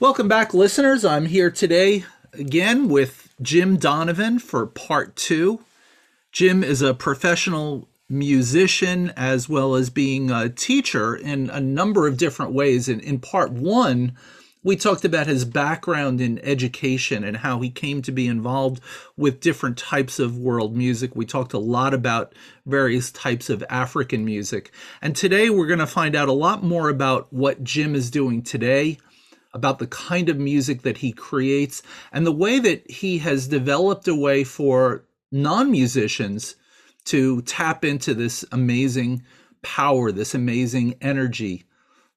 Welcome back, listeners. I'm here today again with Jim Donovan for part two. Jim is a professional musician as well as being a teacher in a number of different ways. And in part one, we talked about his background in education and how he came to be involved with different types of world music. We talked a lot about various types of African music. And today we're going to find out a lot more about what Jim is doing today about the kind of music that he creates and the way that he has developed a way for non musicians to tap into this amazing power, this amazing energy,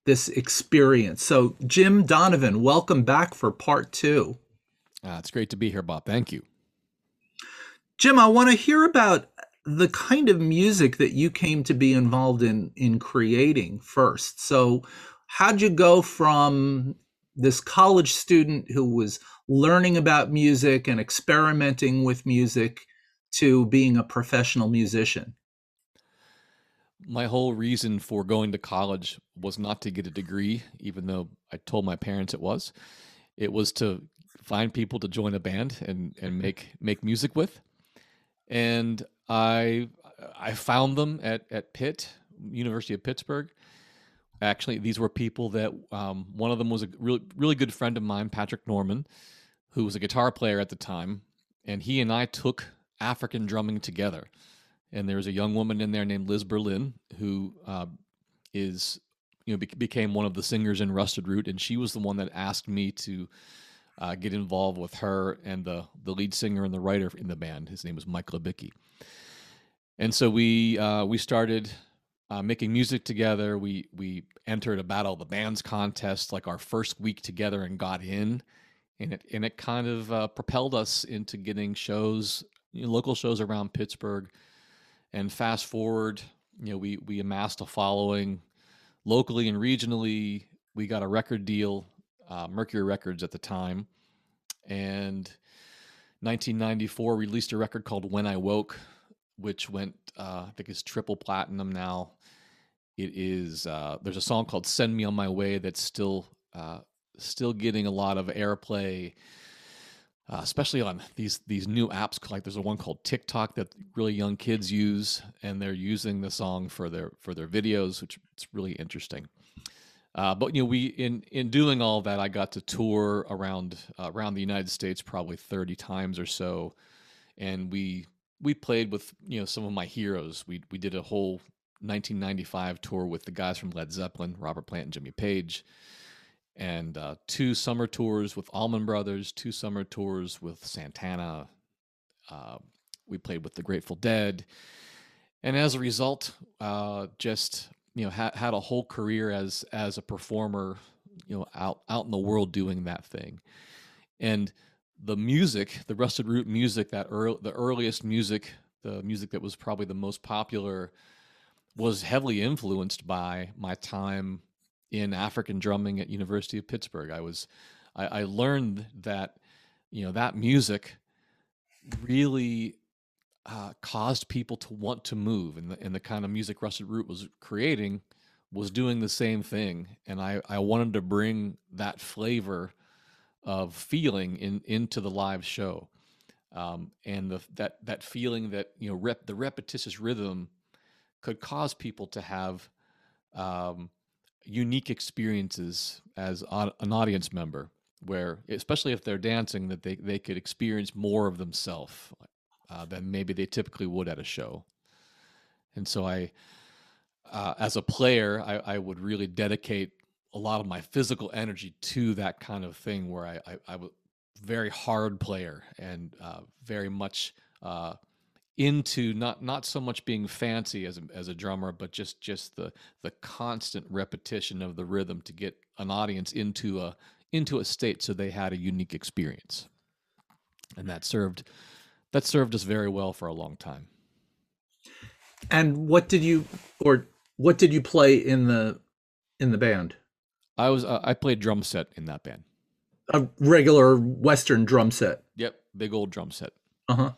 this experience. So, Jim Donovan, welcome back for part two. Uh, it's great to be here, Bob. Thank you. Jim, I want to hear about the kind of music that you came to be involved in in creating first. So, how'd you go from this college student who was learning about music and experimenting with music to being a professional musician? My whole reason for going to college was not to get a degree, even though I told my parents it was. It was to find people to join a band and, and mm-hmm. make make music with. And I I found them at, at Pitt, University of Pittsburgh actually these were people that um, one of them was a really really good friend of mine patrick norman who was a guitar player at the time and he and i took african drumming together. And there was a young woman in there named liz berlin who uh, is you know be- became one of the singers in rusted root and she was the one that asked me to uh, get involved with her and the the lead singer and the writer in the band. His name was mike glabicki and so we uh, we started uh, making music together. We we entered a battle of the bands contest like our first week together and got in, and it and it kind of uh, propelled us into getting shows, you know, local shows around Pittsburgh. And fast forward, you know, we we amassed a following locally and regionally. We got a record deal, uh, Mercury Records at the time, and 1994 released a record called When I Woke, which went uh, I think is triple platinum now. It is uh, there's a song called "Send Me on My Way" that's still uh, still getting a lot of airplay, uh, especially on these these new apps. Like there's a one called TikTok that really young kids use, and they're using the song for their for their videos, which it's really interesting. Uh, but you know, we in in doing all that, I got to tour around around the United States probably 30 times or so, and we we played with you know some of my heroes. We we did a whole 1995 tour with the guys from Led Zeppelin, Robert Plant and Jimmy Page, and uh, two summer tours with Allman Brothers, two summer tours with Santana. Uh, we played with the Grateful Dead, and as a result, uh, just you know ha- had a whole career as as a performer, you know, out out in the world doing that thing, and the music, the Rusted Root music, that early, the earliest music, the music that was probably the most popular, was heavily influenced by my time in African drumming at University of Pittsburgh. I was, I, I learned that, you know, that music really uh, caused people to want to move, and the, and the kind of music Rusted Root was creating was doing the same thing, and I, I wanted to bring that flavor of feeling in into the live show, um, and the that that feeling that you know rep the repetitious rhythm could cause people to have um, unique experiences as an audience member, where especially if they're dancing, that they they could experience more of themselves uh, than maybe they typically would at a show, and so I. Uh, as a player, I, I, would really dedicate a lot of my physical energy to that kind of thing where I, I, I was very hard player and uh, very much uh, into not not so much being fancy as a, as a drummer, but just just the the constant repetition of the rhythm to get an audience into a into a state so they had a unique experience, and that served that served us very well for a long time. And what did you or what did you play in the in the band? I was uh, I played drum set in that band. A regular Western drum set. Yep, big old drum set. Uh huh.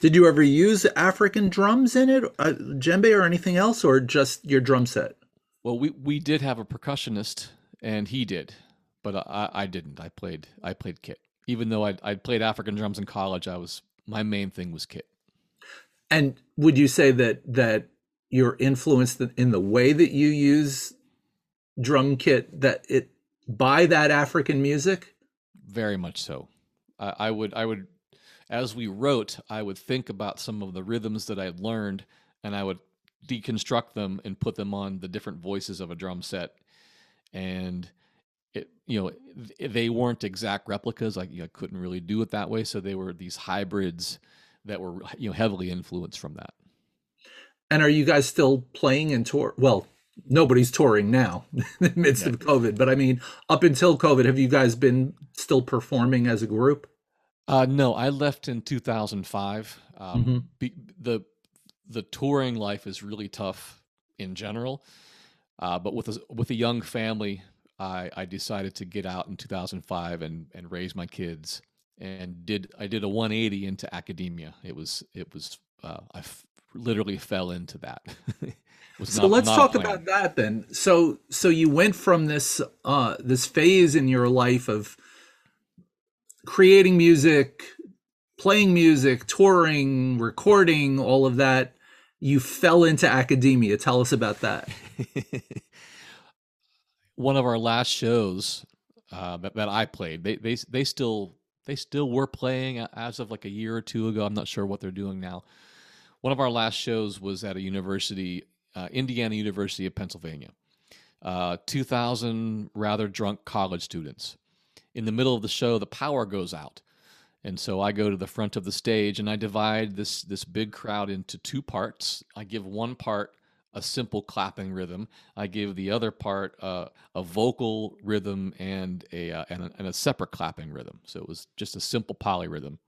Did you ever use African drums in it, uh, djembe or anything else, or just your drum set? Well, we we did have a percussionist, and he did, but I I didn't. I played I played kit. Even though I I played African drums in college, I was my main thing was kit. And would you say that that you're influenced in the way that you use drum kit that it by that African music? Very much so. I, I would I would as we wrote, I would think about some of the rhythms that I had learned, and I would deconstruct them and put them on the different voices of a drum set. And it, you know, they weren't exact replicas. Like you know, I couldn't really do it that way. So they were these hybrids that were you know heavily influenced from that. And are you guys still playing and tour? Well, nobody's touring now in the midst yeah. of COVID, but I mean, up until COVID, have you guys been still performing as a group? Uh, no, I left in 2005. Um, mm-hmm. be, the the touring life is really tough in general, uh, but with a, with a young family, I, I decided to get out in 2005 and and raise my kids and did I did a 180 into academia. It was it was uh, I f- literally fell into that. so not, let's not talk about that then. So so you went from this uh this phase in your life of creating music, playing music, touring, recording, all of that. You fell into academia. Tell us about that. One of our last shows uh, that, that I played, they, they they still they still were playing as of like a year or two ago. I'm not sure what they're doing now. One of our last shows was at a university, uh, Indiana University of Pennsylvania. Uh, 2,000 rather drunk college students. In the middle of the show, the power goes out. And so I go to the front of the stage and I divide this this big crowd into two parts. I give one part a simple clapping rhythm. I give the other part uh, a vocal rhythm and a, uh, and a, and a separate clapping rhythm. So it was just a simple polyrhythm.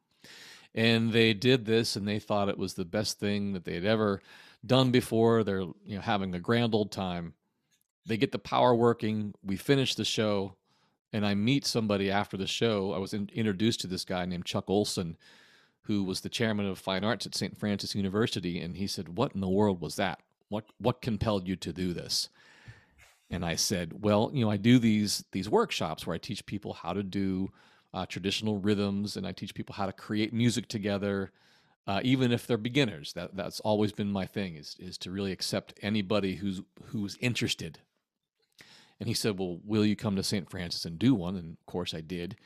And they did this, and they thought it was the best thing that they had ever done before. They're you know having a grand old time. They get the power working. We finish the show, and I meet somebody after the show. I was in, introduced to this guy named Chuck Olson, who was the chairman of fine arts at St. Francis University, and he said, "What in the world was that?" What what compelled you to do this? And I said, well, you know, I do these these workshops where I teach people how to do uh, traditional rhythms, and I teach people how to create music together, uh, even if they're beginners. That that's always been my thing is is to really accept anybody who's who's interested. And he said, well, will you come to St. Francis and do one? And of course, I did.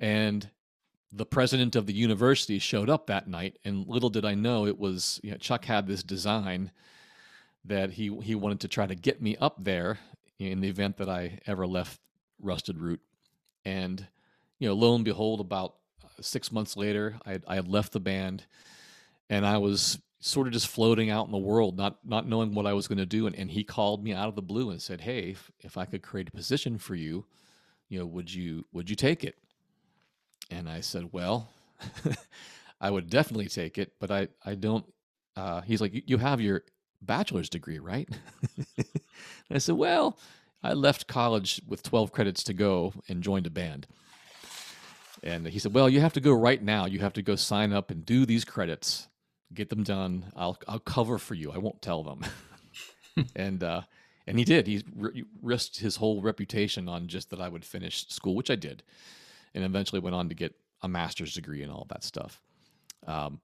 And the president of the university showed up that night, and little did I know it was you know, Chuck had this design that he he wanted to try to get me up there in the event that I ever left Rusted Root. And you know, lo and behold, about uh, six months later, I had, I had left the band, and I was sort of just floating out in the world, not not knowing what I was going to do. And, and he called me out of the blue and said, "Hey, if, if I could create a position for you, you know, would you would you take it?" And I said, "Well." I would definitely take it, but I, I don't. Uh, he's like, you have your bachelor's degree, right? I said, Well, I left college with 12 credits to go and joined a band. And he said, Well, you have to go right now. You have to go sign up and do these credits, get them done. I'll, I'll cover for you. I won't tell them. and, uh, and he did. He risked his whole reputation on just that I would finish school, which I did, and eventually went on to get a master's degree and all that stuff. Um,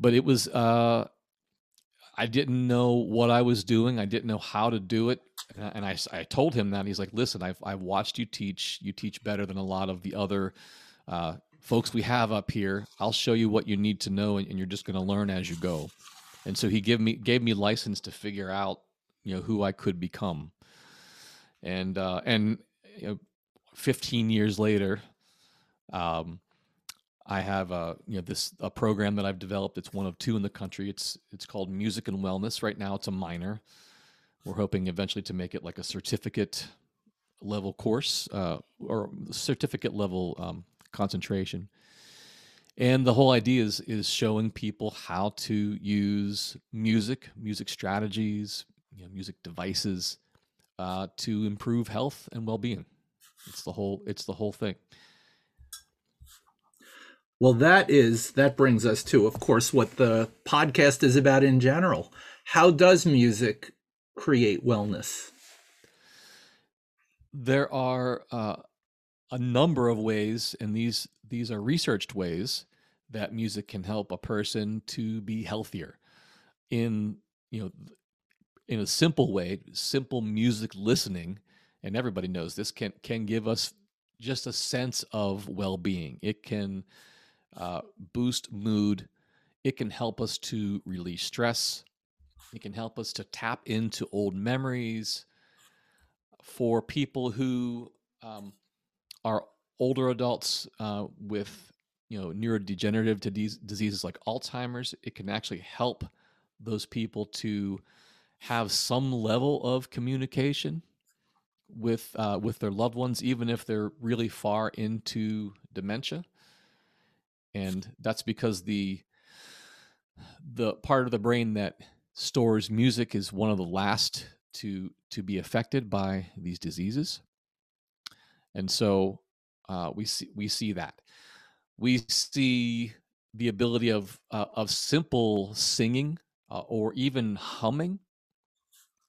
but it was uh, I didn't know what I was doing. I didn't know how to do it. And I, I told him that. He's like, listen, I've, I've watched you teach. You teach better than a lot of the other uh, folks we have up here. I'll show you what you need to know, and, and you're just going to learn as you go. And so he gave me gave me license to figure out, you know, who I could become. And uh, and you know, 15 years later, um, I have a you know this a program that I've developed. It's one of two in the country. It's it's called Music and Wellness. Right now, it's a minor. We're hoping eventually to make it like a certificate level course uh, or certificate level um, concentration. And the whole idea is is showing people how to use music, music strategies, you know, music devices uh, to improve health and well being. It's the whole it's the whole thing. Well, that is that brings us to, of course, what the podcast is about in general. How does music create wellness? There are uh, a number of ways, and these these are researched ways that music can help a person to be healthier. In you know, in a simple way, simple music listening, and everybody knows this can can give us just a sense of well being. It can uh, boost mood. It can help us to release stress. It can help us to tap into old memories. For people who um, are older adults uh, with you know neurodegenerative disease, diseases like Alzheimer's, it can actually help those people to have some level of communication with uh, with their loved ones, even if they're really far into dementia and that's because the the part of the brain that stores music is one of the last to to be affected by these diseases. And so uh, we see we see that. We see the ability of uh, of simple singing uh, or even humming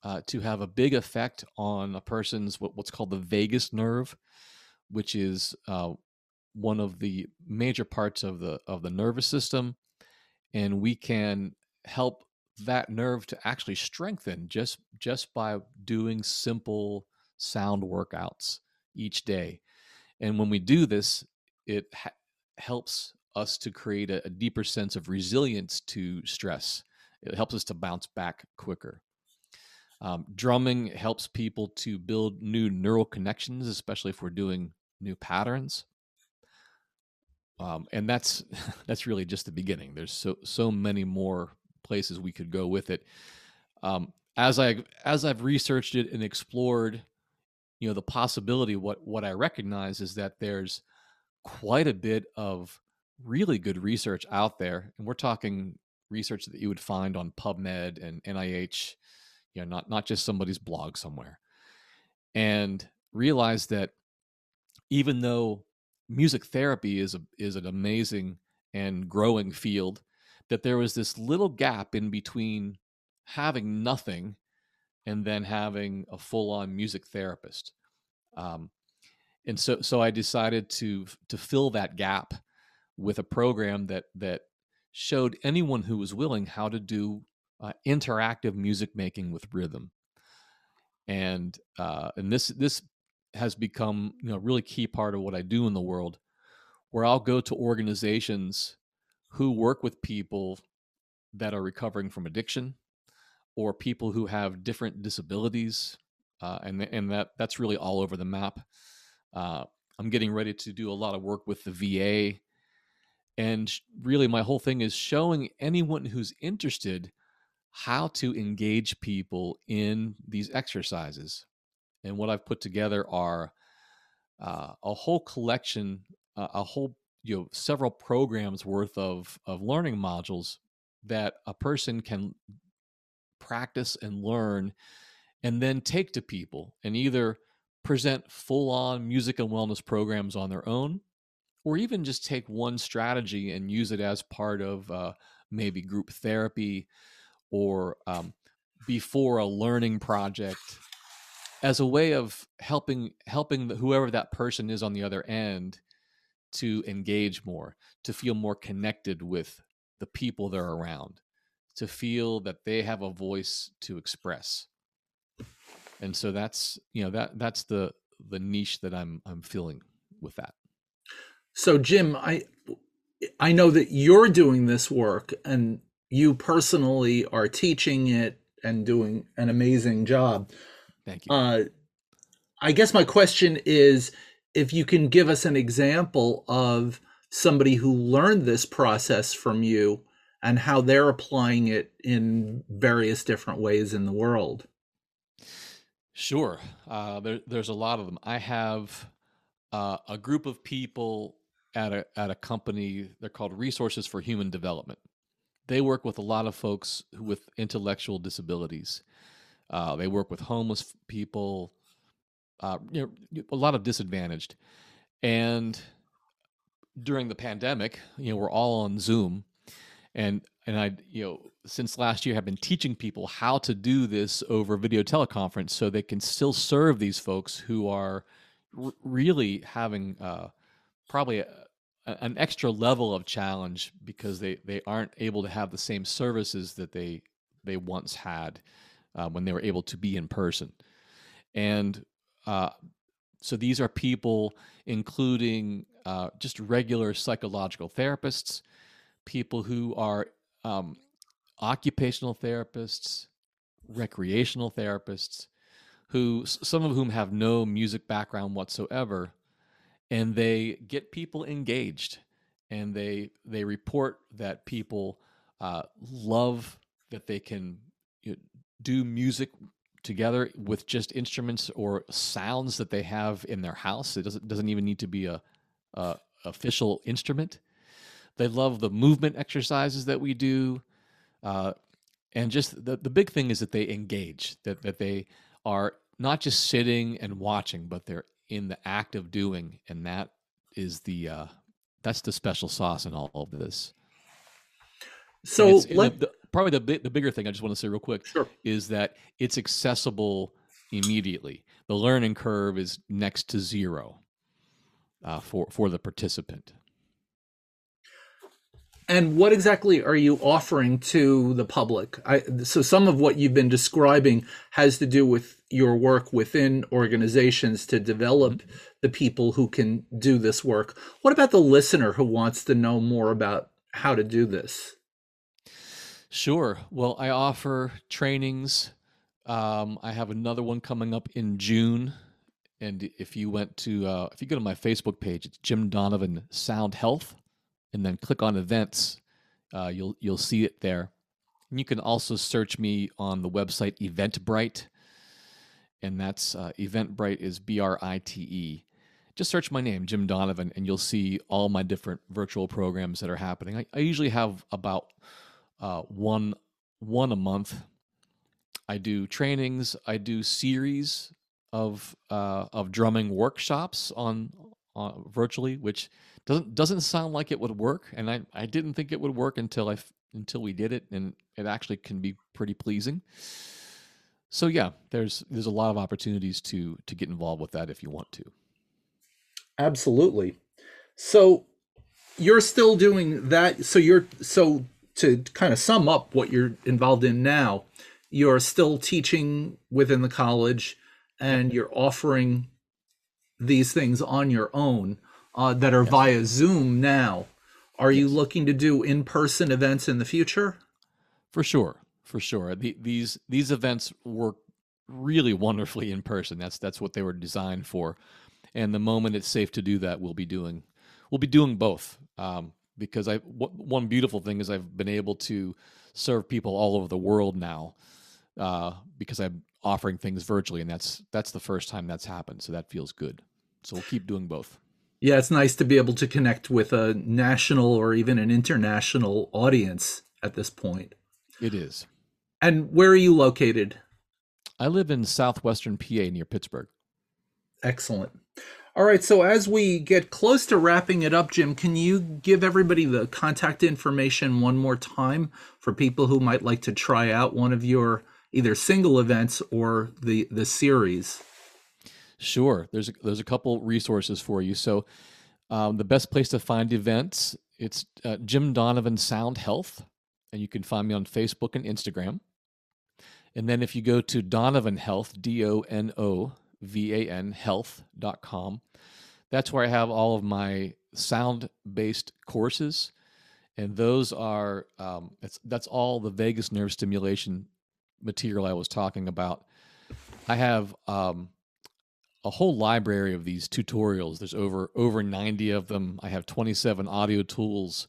uh, to have a big effect on a person's what, what's called the vagus nerve which is uh, one of the major parts of the of the nervous system. And we can help that nerve to actually strengthen just just by doing simple sound workouts each day. And when we do this it ha- helps us to create a, a deeper sense of resilience to stress. It helps us to bounce back quicker. Um, drumming helps people to build new neural connections especially if we're doing new patterns. Um, and that's that's really just the beginning. There's so so many more places we could go with it. Um, as I as I've researched it and explored, you know, the possibility. What what I recognize is that there's quite a bit of really good research out there, and we're talking research that you would find on PubMed and NIH, you know, not not just somebody's blog somewhere, and realize that even though music therapy is a is an amazing and growing field that there was this little gap in between having nothing and then having a full-on music therapist. Um, and so so i decided to to fill that gap with a program that that showed anyone who was willing how to do uh, interactive music making with rhythm. And uh, and this this has become you know a really key part of what I do in the world, where I'll go to organizations who work with people that are recovering from addiction or people who have different disabilities, uh, and and that that's really all over the map. Uh, I'm getting ready to do a lot of work with the VA, and really my whole thing is showing anyone who's interested how to engage people in these exercises and what I've put together are uh, a whole collection, uh, a whole you know several programs worth of of learning modules that a person can practice and learn and then take to people and either present full on music and wellness programs on their own or even just take one strategy and use it as part of uh, maybe group therapy or um, before a learning project as a way of helping helping whoever that person is on the other end to engage more to feel more connected with the people they're around to feel that they have a voice to express. And so that's you know that that's the the niche that i'm i'm feeling with that. So jim i i know that you're doing this work and you personally are teaching it and doing an amazing job. Thank you. Uh, I guess my question is if you can give us an example of somebody who learned this process from you and how they're applying it in various different ways in the world. Sure. Uh, there, there's a lot of them. I have uh, a group of people at a at a company. They're called Resources for Human Development. They work with a lot of folks with intellectual disabilities. Uh, they work with homeless people, uh, you know, a lot of disadvantaged. And during the pandemic, you know, we're all on Zoom, and and I, you know, since last year have been teaching people how to do this over video teleconference, so they can still serve these folks who are r- really having uh, probably a, an extra level of challenge because they they aren't able to have the same services that they they once had uh, when they were able to be in person, and uh, so these are people including uh, just regular psychological therapists, people who are um, occupational therapists, recreational therapists, who some of whom have no music background whatsoever, and they get people engaged, and they they report that people uh, love that they can you know, do music together with just instruments or sounds that they have in their house. It doesn't doesn't even need to be a, a official instrument. They love the movement exercises that we do, uh, and just the the big thing is that they engage. That that they are not just sitting and watching, but they're in the act of doing, and that is the uh, that's the special sauce in all of this. So let, the, probably the the bigger thing I just want to say real quick sure. is that it's accessible immediately. The learning curve is next to zero uh, for for the participant. And what exactly are you offering to the public? I, so some of what you've been describing has to do with your work within organizations to develop the people who can do this work. What about the listener who wants to know more about how to do this? Sure. Well, I offer trainings. Um, I have another one coming up in June. And if you went to, uh, if you go to my Facebook page, it's Jim Donovan Sound Health, and then click on events, uh, you'll you'll see it there. And you can also search me on the website Eventbrite, and that's uh, Eventbrite is B R I T E. Just search my name, Jim Donovan, and you'll see all my different virtual programs that are happening. I, I usually have about uh, one one a month. I do trainings. I do series of uh, of drumming workshops on, on virtually, which doesn't doesn't sound like it would work, and I, I didn't think it would work until I until we did it, and it actually can be pretty pleasing. So yeah, there's there's a lot of opportunities to to get involved with that if you want to. Absolutely. So you're still doing that. So you're so to kind of sum up what you're involved in now, you're still teaching within the college and you're offering these things on your own uh, that are yes. via Zoom now. Are yes. you looking to do in-person events in the future? For sure, for sure. The, these these events work really wonderfully in person. That's that's what they were designed for. And the moment it's safe to do that, we'll be doing we'll be doing both. Um, because I one beautiful thing is I've been able to serve people all over the world now uh, because I'm offering things virtually, and that's that's the first time that's happened. So that feels good. So we'll keep doing both. Yeah, it's nice to be able to connect with a national or even an international audience at this point. It is. And where are you located? I live in southwestern PA near Pittsburgh. Excellent. All right, so as we get close to wrapping it up, Jim, can you give everybody the contact information one more time for people who might like to try out one of your either single events or the the series? Sure. There's a, there's a couple resources for you. So um, the best place to find events it's uh, Jim Donovan Sound Health, and you can find me on Facebook and Instagram. And then if you go to Donovan Health, D O N O V-A-N health.com. That's where I have all of my sound based courses. And those are, um, that's, that's all the vagus nerve stimulation material I was talking about. I have um, a whole library of these tutorials. There's over over 90 of them. I have 27 audio tools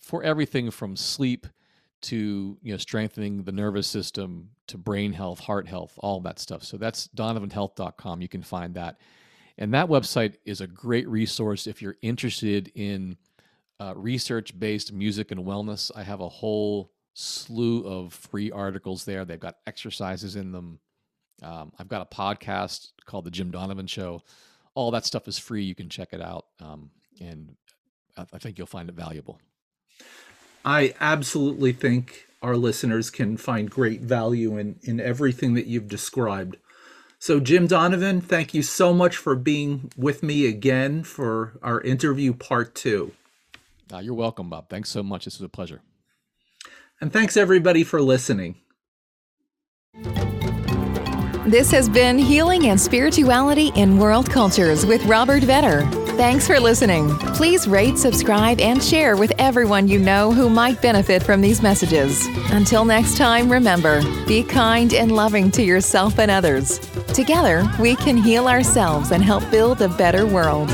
for everything from sleep to you know strengthening the nervous system to brain health, heart health, all that stuff. So that's donovanhealth.com. You can find that. And that website is a great resource if you're interested in uh, research based music and wellness. I have a whole slew of free articles there. They've got exercises in them. Um, I've got a podcast called The Jim Donovan Show. All that stuff is free. You can check it out. Um, and I, I think you'll find it valuable. I absolutely think our listeners can find great value in, in everything that you've described. So, Jim Donovan, thank you so much for being with me again for our interview part two. Uh, you're welcome, Bob. Thanks so much. This was a pleasure. And thanks everybody for listening. This has been Healing and Spirituality in World Cultures with Robert Vetter. Thanks for listening. Please rate, subscribe, and share with everyone you know who might benefit from these messages. Until next time, remember be kind and loving to yourself and others. Together, we can heal ourselves and help build a better world.